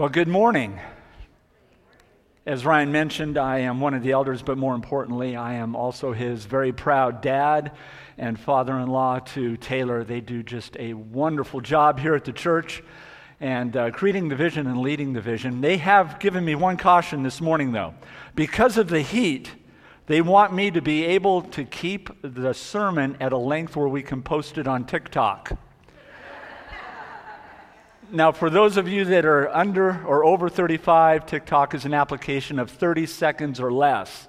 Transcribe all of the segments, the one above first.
Well, good morning. As Ryan mentioned, I am one of the elders, but more importantly, I am also his very proud dad and father in law to Taylor. They do just a wonderful job here at the church and uh, creating the vision and leading the vision. They have given me one caution this morning, though. Because of the heat, they want me to be able to keep the sermon at a length where we can post it on TikTok. Now, for those of you that are under or over 35, TikTok is an application of 30 seconds or less.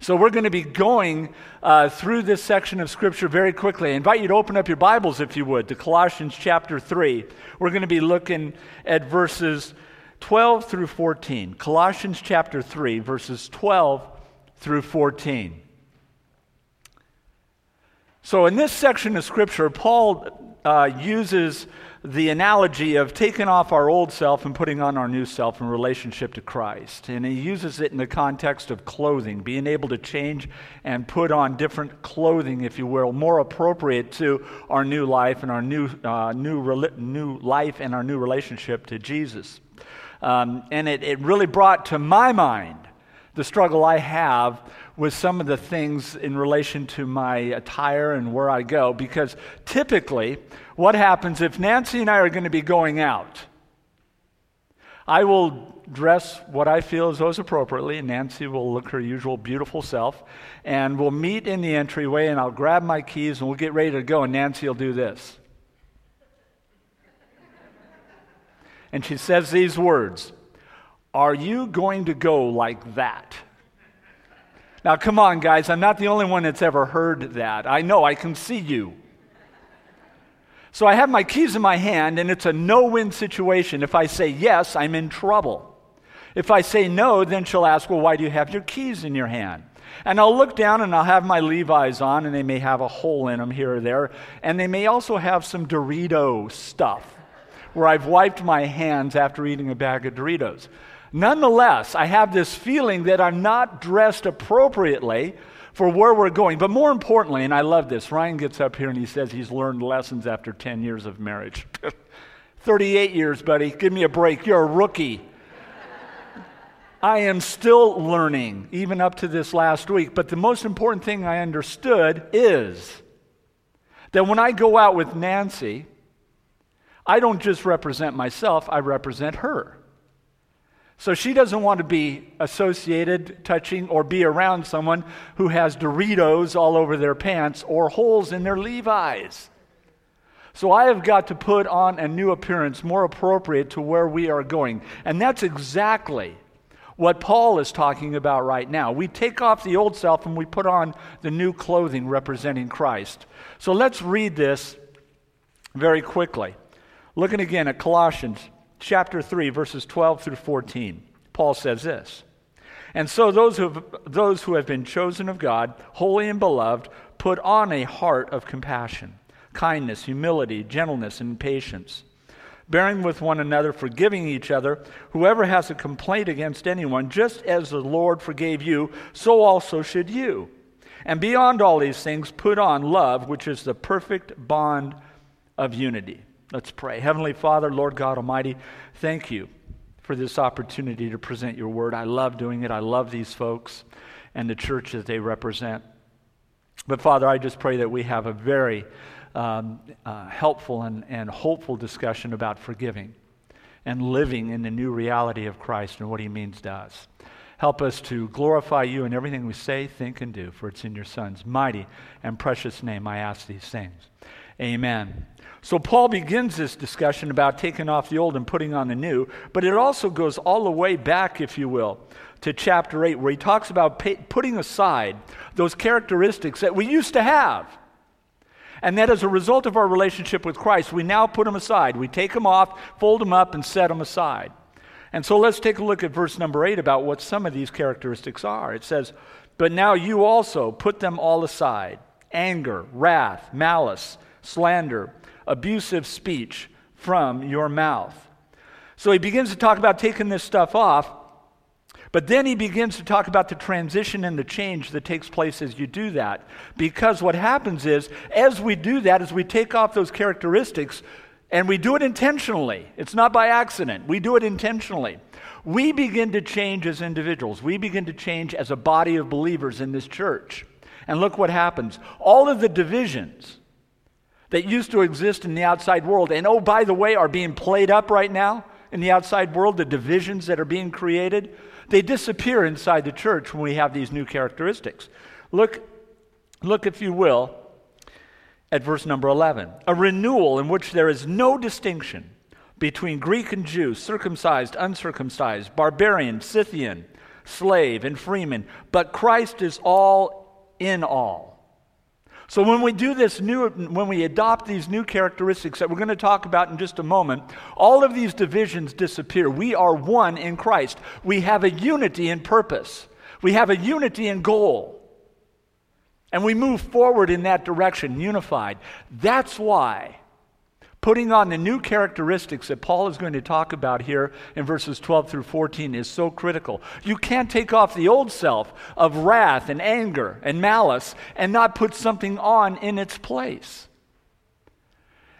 So, we're going to be going uh, through this section of Scripture very quickly. I invite you to open up your Bibles, if you would, to Colossians chapter 3. We're going to be looking at verses 12 through 14. Colossians chapter 3, verses 12 through 14. So, in this section of Scripture, Paul uh, uses the analogy of taking off our old self and putting on our new self in relationship to Christ. And he uses it in the context of clothing, being able to change and put on different clothing, if you will, more appropriate to our new life and our new, uh, new, new life and our new relationship to Jesus. Um, and it, it really brought to my mind the struggle I have with some of the things in relation to my attire and where I go. Because typically, what happens if Nancy and I are going to be going out? I will dress what I feel is most appropriately, and Nancy will look her usual beautiful self, and we'll meet in the entryway, and I'll grab my keys, and we'll get ready to go, and Nancy will do this. And she says these words Are you going to go like that? Now, come on, guys, I'm not the only one that's ever heard that. I know, I can see you. So I have my keys in my hand, and it's a no win situation. If I say yes, I'm in trouble. If I say no, then she'll ask, Well, why do you have your keys in your hand? And I'll look down and I'll have my Levi's on, and they may have a hole in them here or there. And they may also have some Dorito stuff where I've wiped my hands after eating a bag of Doritos. Nonetheless, I have this feeling that I'm not dressed appropriately for where we're going. But more importantly, and I love this, Ryan gets up here and he says he's learned lessons after 10 years of marriage. 38 years, buddy. Give me a break. You're a rookie. I am still learning, even up to this last week. But the most important thing I understood is that when I go out with Nancy, I don't just represent myself, I represent her. So she doesn't want to be associated, touching, or be around someone who has Doritos all over their pants or holes in their Levi's. So I have got to put on a new appearance more appropriate to where we are going. And that's exactly what Paul is talking about right now. We take off the old self and we put on the new clothing representing Christ. So let's read this very quickly. Looking again at Colossians chapter 3, verses 12 through 14, Paul says this. And so those who, have, those who have been chosen of God, holy and beloved, put on a heart of compassion, kindness, humility, gentleness, and patience, bearing with one another, forgiving each other. Whoever has a complaint against anyone, just as the Lord forgave you, so also should you. And beyond all these things, put on love, which is the perfect bond of unity. Let's pray. Heavenly Father, Lord God Almighty, thank you for this opportunity to present your word. I love doing it. I love these folks and the church that they represent. But Father, I just pray that we have a very um, uh, helpful and, and hopeful discussion about forgiving and living in the new reality of Christ and what he means to us. Help us to glorify you in everything we say, think, and do, for it's in your Son's mighty and precious name I ask these things. Amen. So, Paul begins this discussion about taking off the old and putting on the new, but it also goes all the way back, if you will, to chapter 8, where he talks about pay, putting aside those characteristics that we used to have. And that as a result of our relationship with Christ, we now put them aside. We take them off, fold them up, and set them aside. And so let's take a look at verse number 8 about what some of these characteristics are. It says, But now you also put them all aside anger, wrath, malice, slander abusive speech from your mouth. So he begins to talk about taking this stuff off, but then he begins to talk about the transition and the change that takes place as you do that. Because what happens is, as we do that, as we take off those characteristics, and we do it intentionally. It's not by accident. We do it intentionally. We begin to change as individuals. We begin to change as a body of believers in this church. And look what happens. All of the divisions that used to exist in the outside world, and oh, by the way, are being played up right now in the outside world, the divisions that are being created, they disappear inside the church when we have these new characteristics. Look, look if you will, at verse number 11. A renewal in which there is no distinction between Greek and Jew, circumcised, uncircumcised, barbarian, Scythian, slave, and freeman, but Christ is all in all. So when we do this new, when we adopt these new characteristics that we're going to talk about in just a moment, all of these divisions disappear. We are one in Christ. We have a unity in purpose. We have a unity in goal. And we move forward in that direction, unified. That's why putting on the new characteristics that Paul is going to talk about here in verses 12 through 14 is so critical. You can't take off the old self of wrath and anger and malice and not put something on in its place.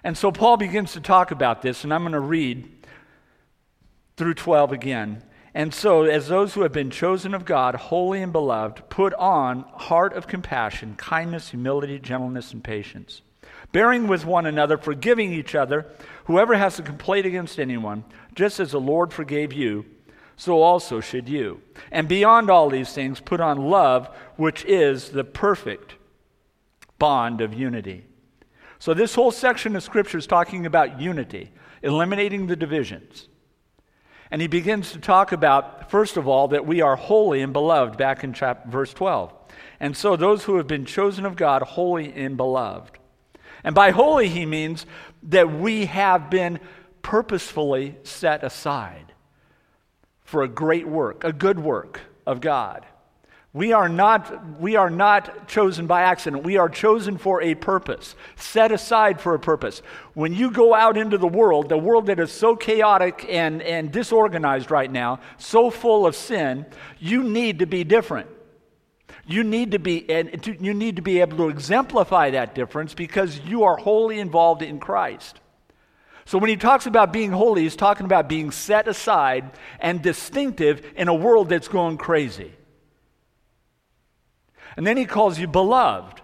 And so Paul begins to talk about this, and I'm going to read through 12 again. And so, as those who have been chosen of God, holy and beloved, put on heart of compassion, kindness, humility, gentleness, and patience, bearing with one another, forgiving each other, whoever has a complaint against anyone, just as the Lord forgave you, so also should you. And beyond all these things, put on love, which is the perfect bond of unity. So, this whole section of Scripture is talking about unity, eliminating the divisions. And he begins to talk about, first of all, that we are holy and beloved, back in chapter, verse 12. And so those who have been chosen of God, holy and beloved. And by holy, he means that we have been purposefully set aside for a great work, a good work of God. We are, not, we are not chosen by accident. We are chosen for a purpose, set aside for a purpose. When you go out into the world, the world that is so chaotic and, and disorganized right now, so full of sin, you need to be different. You need to be, and you need to be able to exemplify that difference because you are wholly involved in Christ. So when he talks about being holy, he's talking about being set aside and distinctive in a world that's going crazy. And then he calls you beloved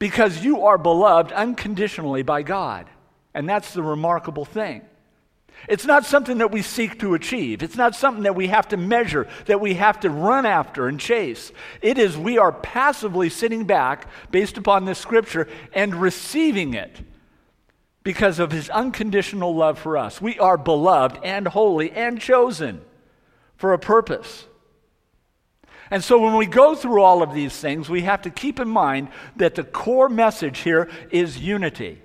because you are beloved unconditionally by God. And that's the remarkable thing. It's not something that we seek to achieve. It's not something that we have to measure, that we have to run after and chase. It is we are passively sitting back based upon this scripture and receiving it because of his unconditional love for us. We are beloved and holy and chosen for a purpose. And so when we go through all of these things, we have to keep in mind that the core message here is unity.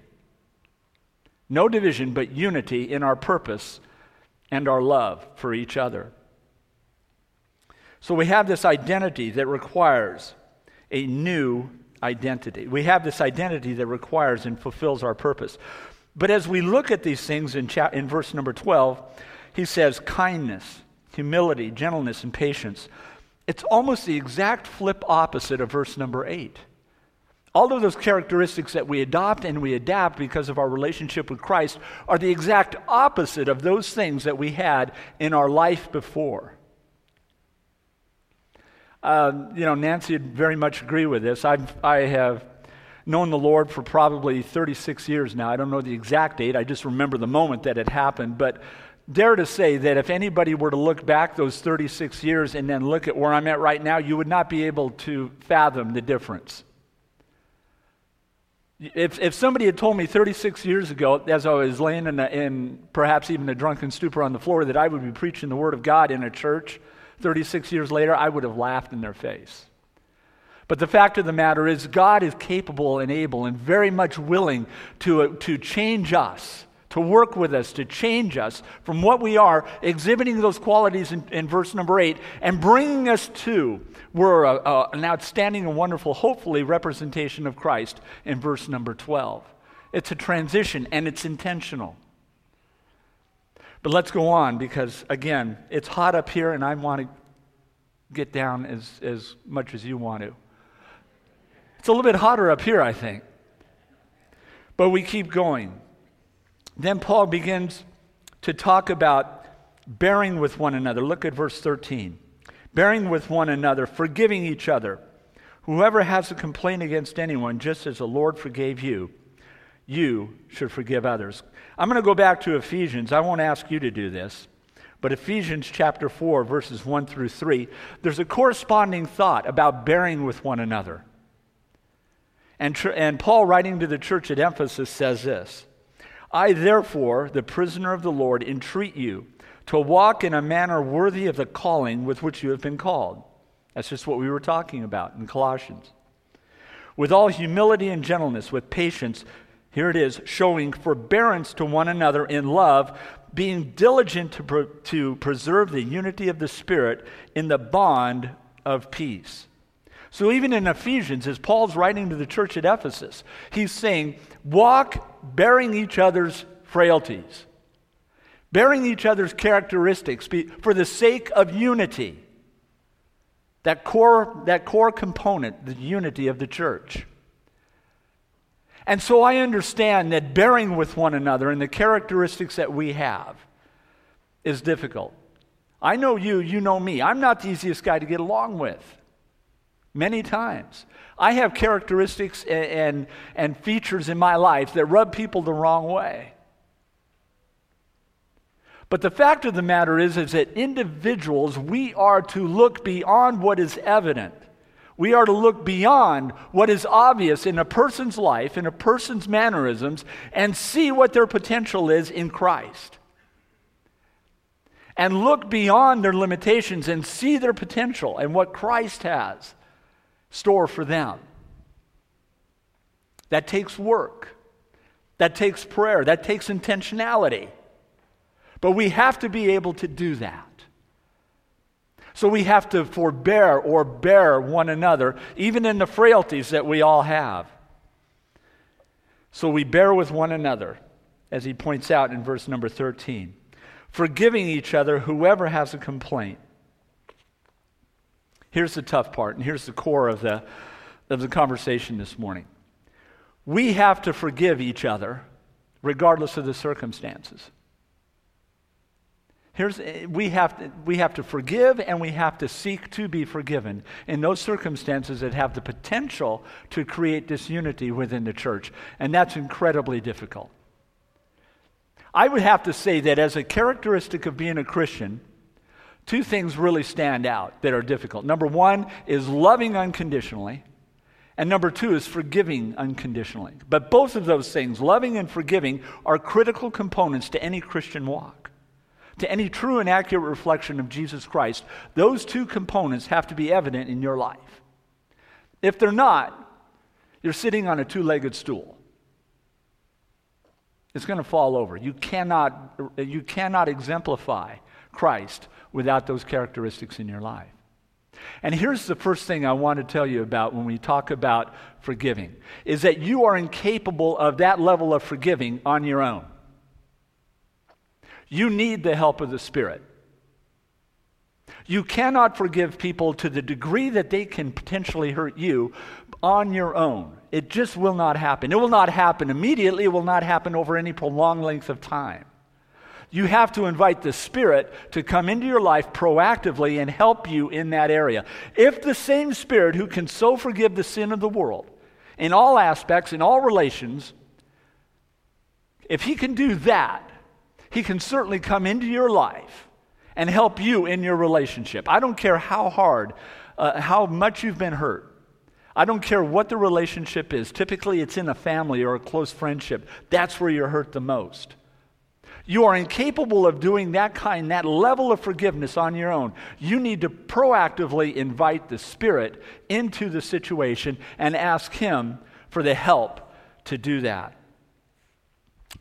No division, but unity in our purpose and our love for each other. So we have this identity that requires a new identity. We have this identity that requires and fulfills our purpose. But as we look at these things in, cha- in verse number 12, he says kindness, humility, gentleness, and patience. It's almost the exact flip opposite of verse number 8. All of those characteristics that we adopt and we adapt because of our relationship with Christ are the exact opposite of those things that we had in our life before. Uh, you know, Nancy would very much agree with this. I've, I have known the Lord for probably 36 years now. I don't know the exact date, I just remember the moment that it happened. But dare to say that if anybody were to look back those 36 years and then look at where I'm at right now, you would not be able to fathom the difference. If, if somebody had told me 36 years ago, as I was laying in, a, in perhaps even a drunken stupor on the floor, that I would be preaching the Word of God in a church 36 years later, I would have laughed in their face. But the fact of the matter is, God is capable and able and very much willing to, uh, to change us to work with us, to change us from what we are, exhibiting those qualities in, in verse number 8, and bringing us to we're a, a, an outstanding and wonderful, hopefully, representation of Christ in verse number 12. It's a transition and it's intentional. But let's go on because, again, it's hot up here and I want to get down as, as much as you want to. It's a little bit hotter up here, I think. But we keep going. Then Paul begins to talk about bearing with one another. Look at verse 13. Bearing with one another, forgiving each other. Whoever has a complaint against anyone, just as the Lord forgave you, you should forgive others. I'm going to go back to Ephesians. I won't ask you to do this. But Ephesians chapter 4, verses 1 through 3, there's a corresponding thought about bearing with one another. And, tr- and Paul, writing to the church at Ephesus, says this I, therefore, the prisoner of the Lord, entreat you to walk in a manner worthy of the calling with which you have been called. That's just what we were talking about in Colossians. With all humility and gentleness, with patience, here it is, showing forbearance to one another in love, being diligent to, pre- to preserve the unity of the Spirit in the bond of peace. So, even in Ephesians, as Paul's writing to the church at Ephesus, he's saying, walk bearing each other's frailties, bearing each other's characteristics for the sake of unity. That core, that core component, the unity of the church. And so I understand that bearing with one another and the characteristics that we have is difficult. I know you, you know me. I'm not the easiest guy to get along with. Many times. I have characteristics and, and, and features in my life that rub people the wrong way. But the fact of the matter is, is that individuals, we are to look beyond what is evident we are to look beyond what is obvious in a person's life, in a person's mannerisms, and see what their potential is in Christ. And look beyond their limitations and see their potential and what Christ has store for them. That takes work. That takes prayer. That takes intentionality. But we have to be able to do that. So we have to forbear or bear one another, even in the frailties that we all have. So we bear with one another, as he points out in verse number 13, forgiving each other whoever has a complaint. Here's the tough part, and here's the core of the, of the conversation this morning. We have to forgive each other regardless of the circumstances. Here's, eh, we, have to, we have to forgive and we have to seek to be forgiven in those circumstances that have the potential to create disunity within the church. And that's incredibly difficult. I would have to say that as a characteristic of being a Christian, two things really stand out that are difficult. Number one is loving unconditionally, and number two is forgiving unconditionally. But both of those things, loving and forgiving, are critical components to any Christian walk to any true and accurate reflection of Jesus Christ, those two components have to be evident in your life. If they're not, you're sitting on a two legged stool. It's going to fall over. You cannot, you cannot exemplify Christ without those characteristics in your life. And here's the first thing I want to tell you about when we talk about forgiving is that you are incapable of that level of forgiving on your own. You need the help of the Spirit. You cannot forgive people to the degree that they can potentially hurt you on your own. It just will not happen. It will not happen immediately, it will not happen over any prolonged length of time. You have to invite the Spirit to come into your life proactively and help you in that area. If the same Spirit who can so forgive the sin of the world in all aspects, in all relations, if He can do that, he can certainly come into your life and help you in your relationship. I don't care how hard, uh, how much you've been hurt. I don't care what the relationship is. Typically, it's in a family or a close friendship. That's where you're hurt the most. You are incapable of doing that kind, that level of forgiveness on your own. You need to proactively invite the Spirit into the situation and ask Him for the help to do that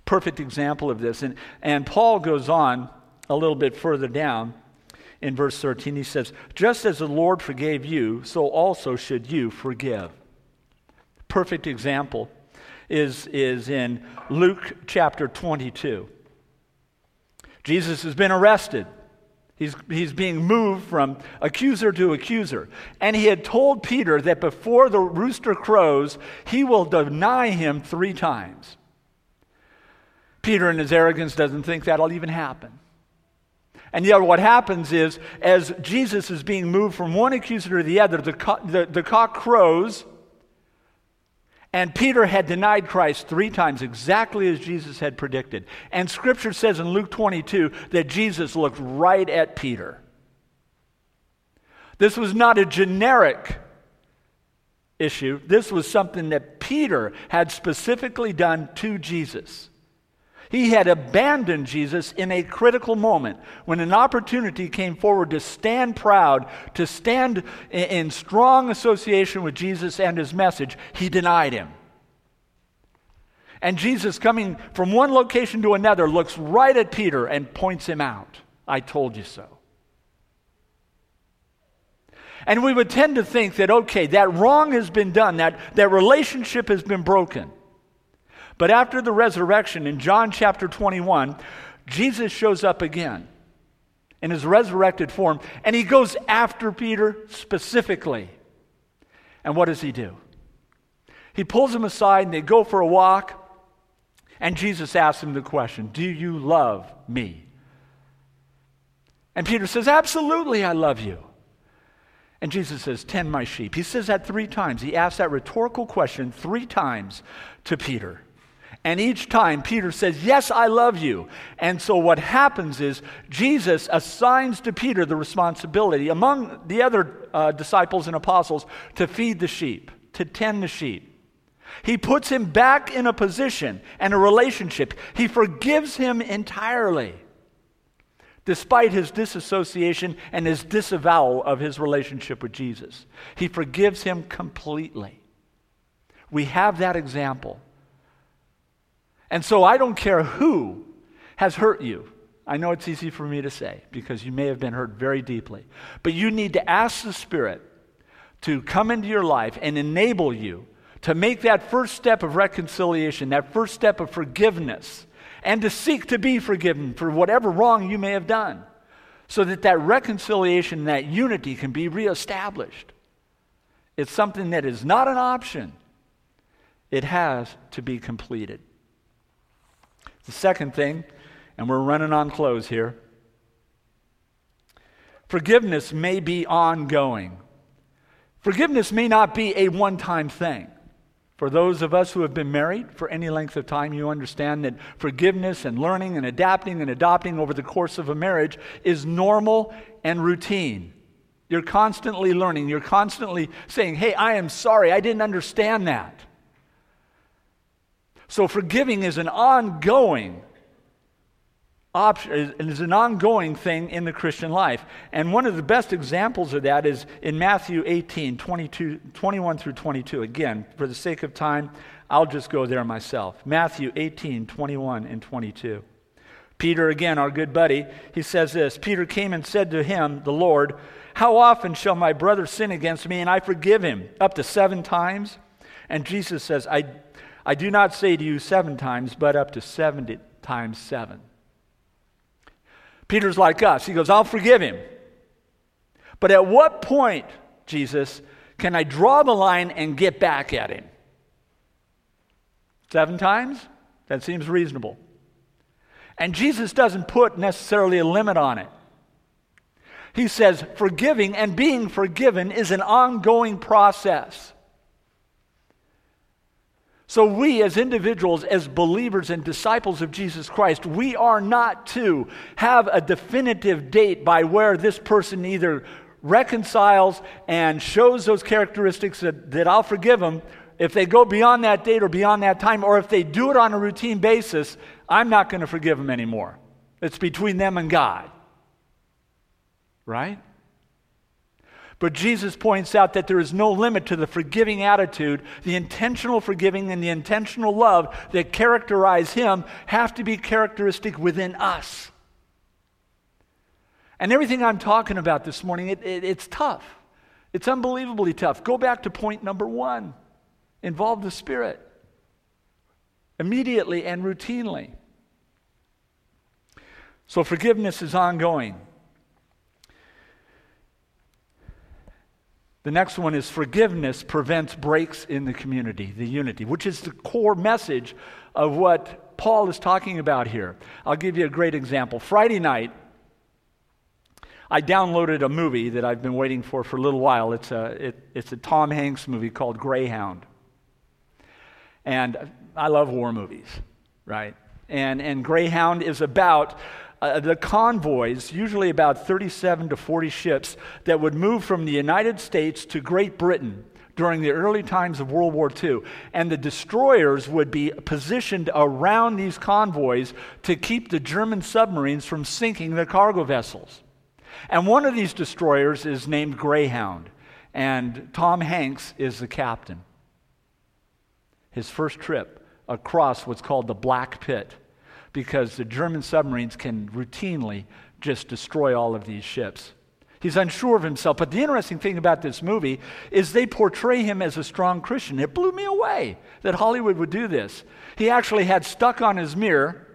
perfect example of this. And, and Paul goes on a little bit further down in verse 13. He says, Just as the Lord forgave you, so also should you forgive. Perfect example is, is in Luke chapter 22. Jesus has been arrested. He's, he's being moved from accuser to accuser. And he had told Peter that before the rooster crows, he will deny him three times. Peter, in his arrogance, doesn't think that'll even happen. And yet, what happens is, as Jesus is being moved from one accuser to the other, the, co- the, the cock crows, and Peter had denied Christ three times, exactly as Jesus had predicted. And scripture says in Luke 22 that Jesus looked right at Peter. This was not a generic issue, this was something that Peter had specifically done to Jesus. He had abandoned Jesus in a critical moment when an opportunity came forward to stand proud, to stand in strong association with Jesus and his message. He denied him. And Jesus, coming from one location to another, looks right at Peter and points him out. I told you so. And we would tend to think that, okay, that wrong has been done, that, that relationship has been broken. But after the resurrection, in John chapter 21, Jesus shows up again in his resurrected form, and he goes after Peter specifically. And what does he do? He pulls him aside, and they go for a walk, and Jesus asks him the question Do you love me? And Peter says, Absolutely, I love you. And Jesus says, Tend my sheep. He says that three times. He asks that rhetorical question three times to Peter. And each time Peter says, Yes, I love you. And so what happens is Jesus assigns to Peter the responsibility, among the other uh, disciples and apostles, to feed the sheep, to tend the sheep. He puts him back in a position and a relationship. He forgives him entirely, despite his disassociation and his disavowal of his relationship with Jesus. He forgives him completely. We have that example. And so I don't care who has hurt you. I know it's easy for me to say because you may have been hurt very deeply. But you need to ask the Spirit to come into your life and enable you to make that first step of reconciliation, that first step of forgiveness, and to seek to be forgiven for whatever wrong you may have done, so that that reconciliation, and that unity can be reestablished. It's something that is not an option, it has to be completed. The second thing, and we're running on close here forgiveness may be ongoing. Forgiveness may not be a one time thing. For those of us who have been married for any length of time, you understand that forgiveness and learning and adapting and adopting over the course of a marriage is normal and routine. You're constantly learning. You're constantly saying, Hey, I am sorry. I didn't understand that. So forgiving is an ongoing option, is an ongoing thing in the Christian life. And one of the best examples of that is in Matthew 18, 22, 21 through 22. Again, for the sake of time, I'll just go there myself. Matthew 18, 21 and 22. Peter, again, our good buddy, he says this Peter came and said to him, the Lord, How often shall my brother sin against me and I forgive him? Up to seven times? And Jesus says, I I do not say to you seven times, but up to 70 times seven. Peter's like us. He goes, I'll forgive him. But at what point, Jesus, can I draw the line and get back at him? Seven times? That seems reasonable. And Jesus doesn't put necessarily a limit on it. He says forgiving and being forgiven is an ongoing process. So, we as individuals, as believers and disciples of Jesus Christ, we are not to have a definitive date by where this person either reconciles and shows those characteristics that, that I'll forgive them. If they go beyond that date or beyond that time, or if they do it on a routine basis, I'm not going to forgive them anymore. It's between them and God. Right? But Jesus points out that there is no limit to the forgiving attitude. The intentional forgiving and the intentional love that characterize him have to be characteristic within us. And everything I'm talking about this morning, it, it, it's tough. It's unbelievably tough. Go back to point number one involve the Spirit immediately and routinely. So forgiveness is ongoing. The next one is forgiveness prevents breaks in the community, the unity, which is the core message of what Paul is talking about here. I'll give you a great example. Friday night, I downloaded a movie that I've been waiting for for a little while. It's a, it, it's a Tom Hanks movie called Greyhound. And I love war movies, right? And, and Greyhound is about uh, the convoys, usually about 37 to 40 ships, that would move from the United States to Great Britain during the early times of World War II. And the destroyers would be positioned around these convoys to keep the German submarines from sinking the cargo vessels. And one of these destroyers is named Greyhound, and Tom Hanks is the captain. His first trip across what's called the Black Pit because the German submarines can routinely just destroy all of these ships. He's unsure of himself. But the interesting thing about this movie is they portray him as a strong Christian. It blew me away that Hollywood would do this. He actually had stuck on his mirror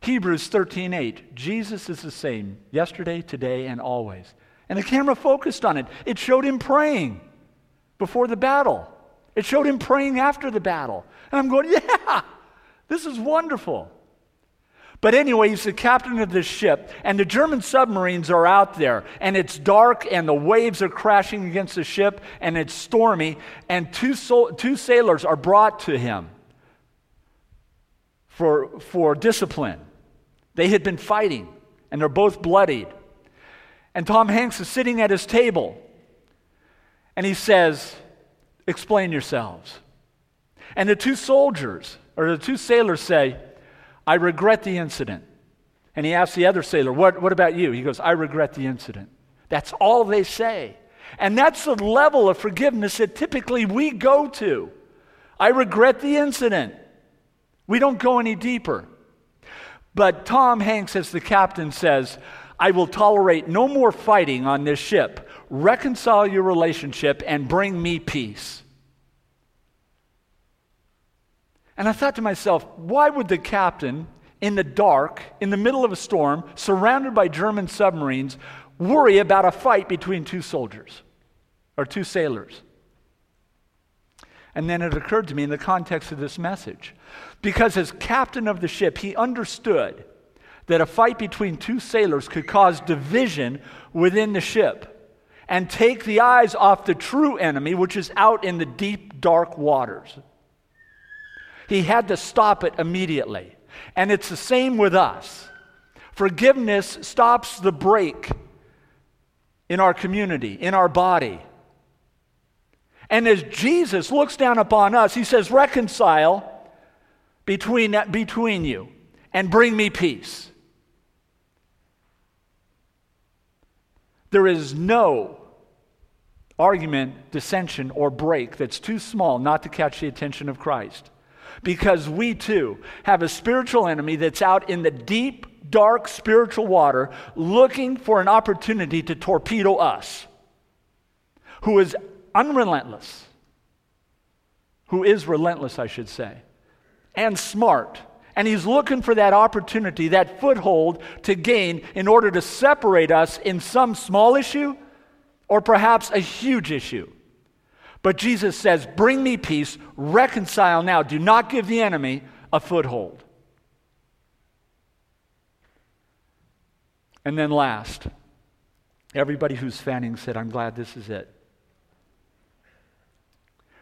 Hebrews 13:8. Jesus is the same yesterday, today, and always. And the camera focused on it. It showed him praying before the battle. It showed him praying after the battle. And I'm going, yeah, this is wonderful. But anyway, he's the captain of this ship, and the German submarines are out there, and it's dark, and the waves are crashing against the ship, and it's stormy, and two, two sailors are brought to him for, for discipline. They had been fighting, and they're both bloodied. And Tom Hanks is sitting at his table, and he says, Explain yourselves. And the two soldiers, or the two sailors say, I regret the incident. And he asks the other sailor, what, what about you? He goes, I regret the incident. That's all they say. And that's the level of forgiveness that typically we go to. I regret the incident. We don't go any deeper. But Tom Hanks, as the captain, says, I will tolerate no more fighting on this ship. Reconcile your relationship and bring me peace. And I thought to myself, why would the captain, in the dark, in the middle of a storm, surrounded by German submarines, worry about a fight between two soldiers or two sailors? And then it occurred to me in the context of this message. Because as captain of the ship, he understood that a fight between two sailors could cause division within the ship and take the eyes off the true enemy, which is out in the deep, dark waters. He had to stop it immediately. And it's the same with us. Forgiveness stops the break in our community, in our body. And as Jesus looks down upon us, he says, Reconcile between, between you and bring me peace. There is no argument, dissension, or break that's too small not to catch the attention of Christ because we too have a spiritual enemy that's out in the deep, dark spiritual water looking for an opportunity to torpedo us, who is unrelentless, who is relentless, I should say, and smart. And he's looking for that opportunity, that foothold to gain in order to separate us in some small issue or perhaps a huge issue. But Jesus says, Bring me peace, reconcile now. Do not give the enemy a foothold. And then last, everybody who's fanning said, I'm glad this is it.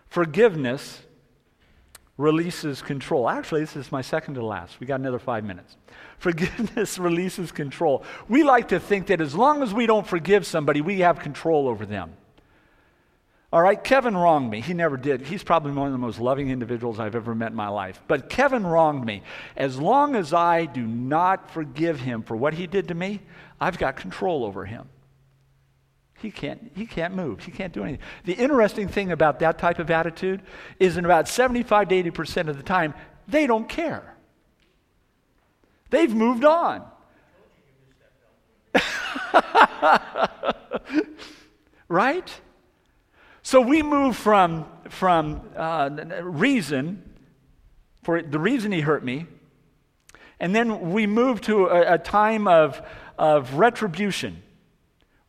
Forgiveness releases control. Actually, this is my second to last. We got another five minutes. Forgiveness releases control. We like to think that as long as we don't forgive somebody, we have control over them. All right, Kevin wronged me. He never did. He's probably one of the most loving individuals I've ever met in my life. But Kevin wronged me. As long as I do not forgive him for what he did to me, I've got control over him. He can't, he can't move. He can't do anything. The interesting thing about that type of attitude is in about 75 to 80% of the time, they don't care. They've moved on. right? So we move from, from uh, reason, for the reason he hurt me, and then we move to a, a time of, of retribution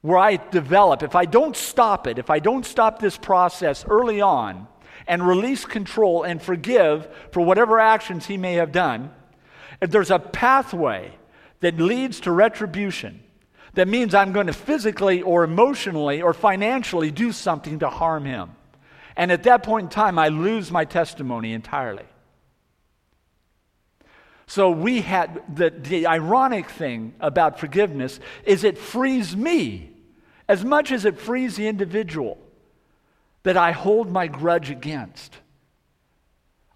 where I develop. If I don't stop it, if I don't stop this process early on, and release control and forgive for whatever actions he may have done, if there's a pathway that leads to retribution, that means I'm going to physically or emotionally or financially do something to harm him. And at that point in time, I lose my testimony entirely. So we had the, the ironic thing about forgiveness is it frees me as much as it frees the individual that I hold my grudge against.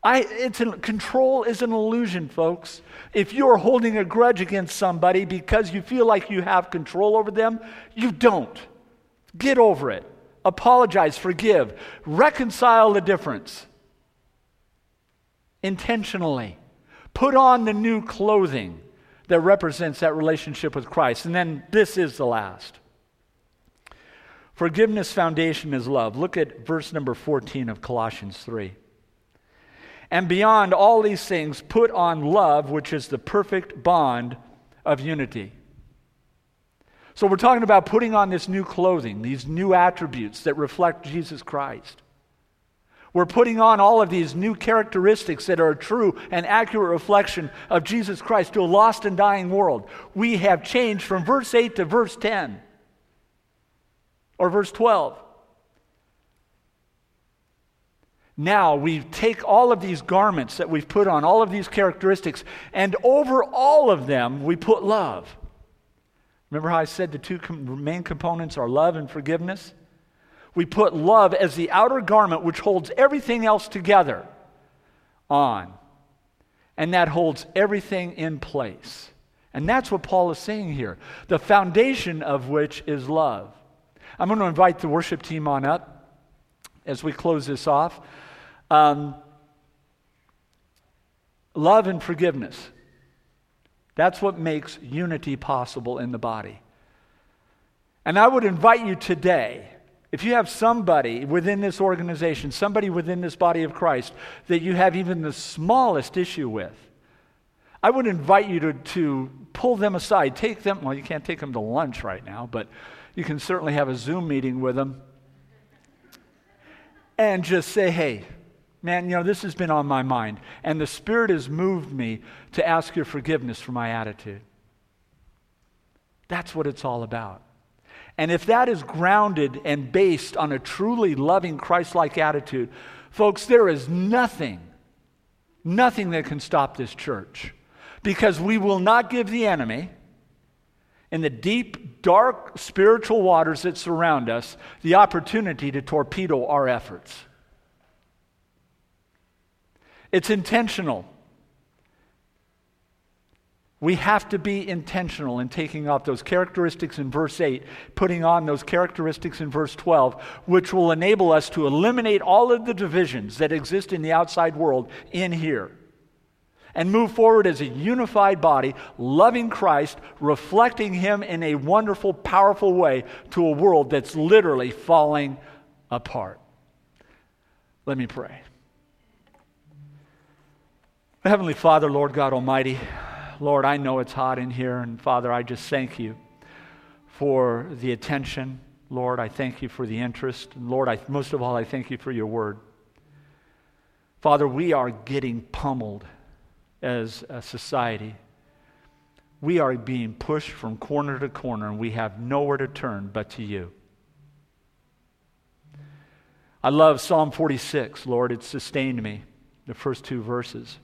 I, it's an, control is an illusion, folks. If you're holding a grudge against somebody because you feel like you have control over them, you don't. Get over it. Apologize, forgive, reconcile the difference intentionally. Put on the new clothing that represents that relationship with Christ. And then this is the last. Forgiveness foundation is love. Look at verse number 14 of Colossians 3. And beyond all these things, put on love, which is the perfect bond of unity. So we're talking about putting on this new clothing, these new attributes that reflect Jesus Christ. We're putting on all of these new characteristics that are a true and accurate reflection of Jesus Christ to a lost and dying world. We have changed from verse 8 to verse 10 or verse 12. Now we take all of these garments that we've put on, all of these characteristics, and over all of them we put love. Remember how I said the two com- main components are love and forgiveness? We put love as the outer garment which holds everything else together on. And that holds everything in place. And that's what Paul is saying here. The foundation of which is love. I'm going to invite the worship team on up as we close this off. Um, love and forgiveness. That's what makes unity possible in the body. And I would invite you today, if you have somebody within this organization, somebody within this body of Christ that you have even the smallest issue with, I would invite you to, to pull them aside. Take them, well, you can't take them to lunch right now, but you can certainly have a Zoom meeting with them and just say, hey, man, you know, this has been on my mind. And the Spirit has moved me to ask your forgiveness for my attitude. That's what it's all about. And if that is grounded and based on a truly loving Christ like attitude, folks, there is nothing, nothing that can stop this church. Because we will not give the enemy, in the deep, dark spiritual waters that surround us, the opportunity to torpedo our efforts. It's intentional. We have to be intentional in taking off those characteristics in verse 8, putting on those characteristics in verse 12, which will enable us to eliminate all of the divisions that exist in the outside world in here and move forward as a unified body, loving Christ, reflecting Him in a wonderful, powerful way to a world that's literally falling apart. Let me pray. Heavenly Father, Lord God Almighty, Lord, I know it's hot in here, and Father, I just thank you for the attention. Lord, I thank you for the interest. And Lord, I, most of all, I thank you for your word. Father, we are getting pummeled as a society. We are being pushed from corner to corner, and we have nowhere to turn but to you. I love Psalm 46, Lord. It sustained me, the first two verses.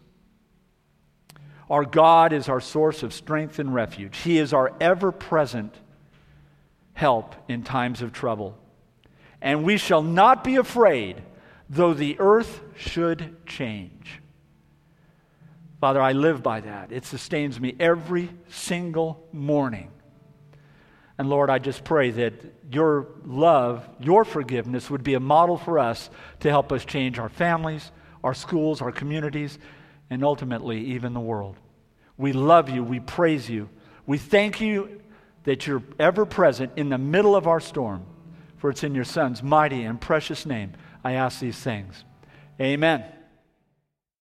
Our God is our source of strength and refuge. He is our ever present help in times of trouble. And we shall not be afraid, though the earth should change. Father, I live by that. It sustains me every single morning. And Lord, I just pray that your love, your forgiveness would be a model for us to help us change our families, our schools, our communities, and ultimately even the world. We love you. We praise you. We thank you that you're ever present in the middle of our storm. For it's in your Son's mighty and precious name I ask these things. Amen.